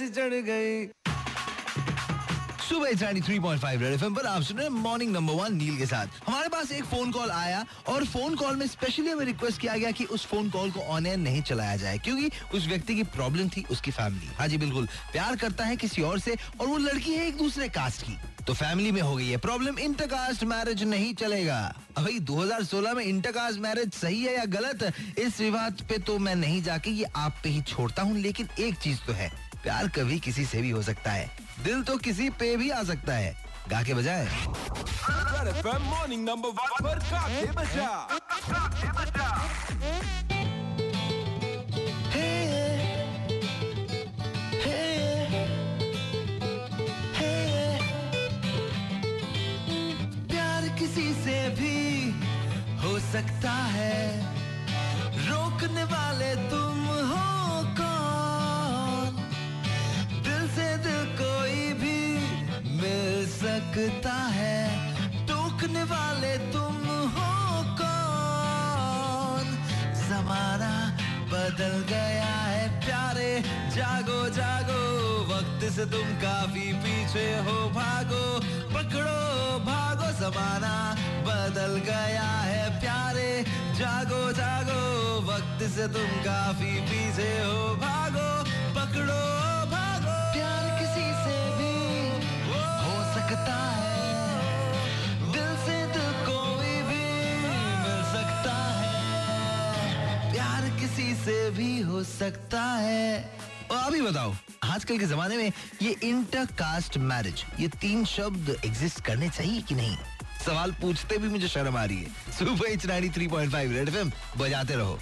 चढ़ गई। सुबह three point five red FM पर आप सुन रहे हैं मॉर्निंग नंबर वन नील के साथ। हमारे पास एक फ़ोन कॉल आया और फ़ोन कॉल में स्पेशली हमें रिक्वेस्ट किया गया कि उस फ़ोन कॉल को ऑन एयर नहीं चलाया जाए, क्योंकि उस व्यक्ति की प्रॉब्लम थी उसकी फैमिली हाँ जी, बिल्कुल। प्यार करता है किसी और से और वो लड़की है एक दूसरे कास्ट की। तो फैमिली में हो गई है प्रॉब्लम इंटरकास्ट मैरिज नहीं चलेगा। भाई 2016 में इंटरकास्ट मैरिज सही है या गलत? इस विवाद पे तो मैं नहीं जाके ये आप पे ही छोड़ता हूँ, लेकिन एक चीज़ तो है। प्यार कभी किसी से भी हो सकता है। दिल तो किसी पे भी आ सकता है। गा के बजाय मॉर्निंग नंबर वन पर बजा। किसी से भी हो सकता है। रोकने वाले तुम सकता है टोकने वाले तुम हो कौन? जमाना बदल गया है प्यारे। जागो जागो, वक्त से तुम काफ़ी पीछे हो भागो। पकड़ो, भागो, जमाना बदल गया है प्यारे। जागो जागो, वक्त से तुम काफ़ी पीछे हो भागो। पकड़ो। किसी से भी हो सकता है। और अभी बताओ, आजकल के जमाने में ये इंटर कास्ट मैरिज ये तीन शब्द एग्जिस्ट करने चाहिए कि नहीं? सवाल पूछते भी मुझे शर्म आ रही है। Super point five red F बजाते रहो।